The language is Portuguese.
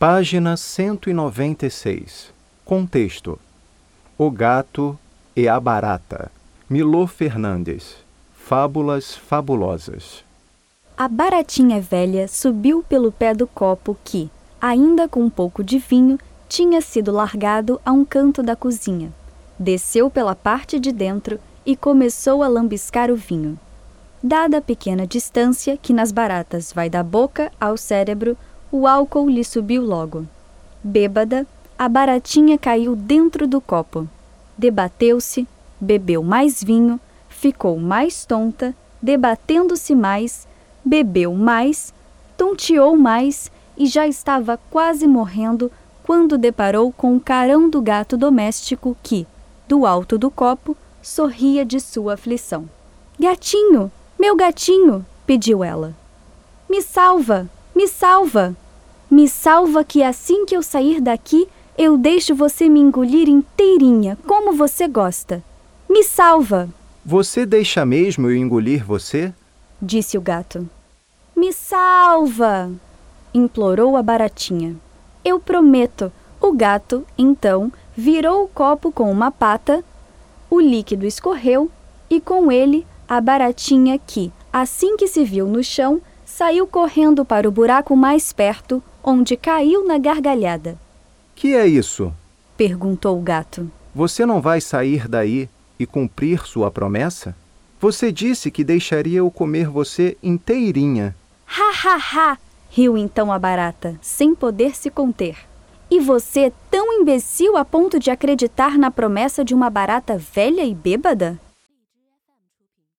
Página 196. Contexto: O gato e a barata. Milô Fernandes. Fábulas fabulosas. A baratinha velha subiu pelo pé do copo que, ainda com um pouco de vinho, tinha sido largado a um canto da cozinha. Desceu pela parte de dentro e começou a lambiscar o vinho. Dada a pequena distância que nas baratas vai da boca ao cérebro, o álcool lhe subiu logo. Bêbada, a baratinha caiu dentro do copo. Debateu-se, bebeu mais vinho, ficou mais tonta, debatendo-se mais, bebeu mais, tonteou mais e já estava quase morrendo quando deparou com o carão do gato doméstico que, do alto do copo, sorria de sua aflição. Gatinho, meu gatinho, pediu ela. Me salva, me salva. Me salva que assim que eu sair daqui, eu deixo você me engolir inteirinha, como você gosta. Me salva! Você deixa mesmo eu engolir você? disse o gato. Me salva! implorou a baratinha. Eu prometo. O gato, então, virou o copo com uma pata, o líquido escorreu e com ele a baratinha que, assim que se viu no chão, saiu correndo para o buraco mais perto, onde caiu na gargalhada. Que é isso? perguntou o gato. Você não vai sair daí e cumprir sua promessa? Você disse que deixaria eu comer você inteirinha. Ha ha ha! riu então a barata, sem poder se conter. E você tão imbecil a ponto de acreditar na promessa de uma barata velha e bêbada?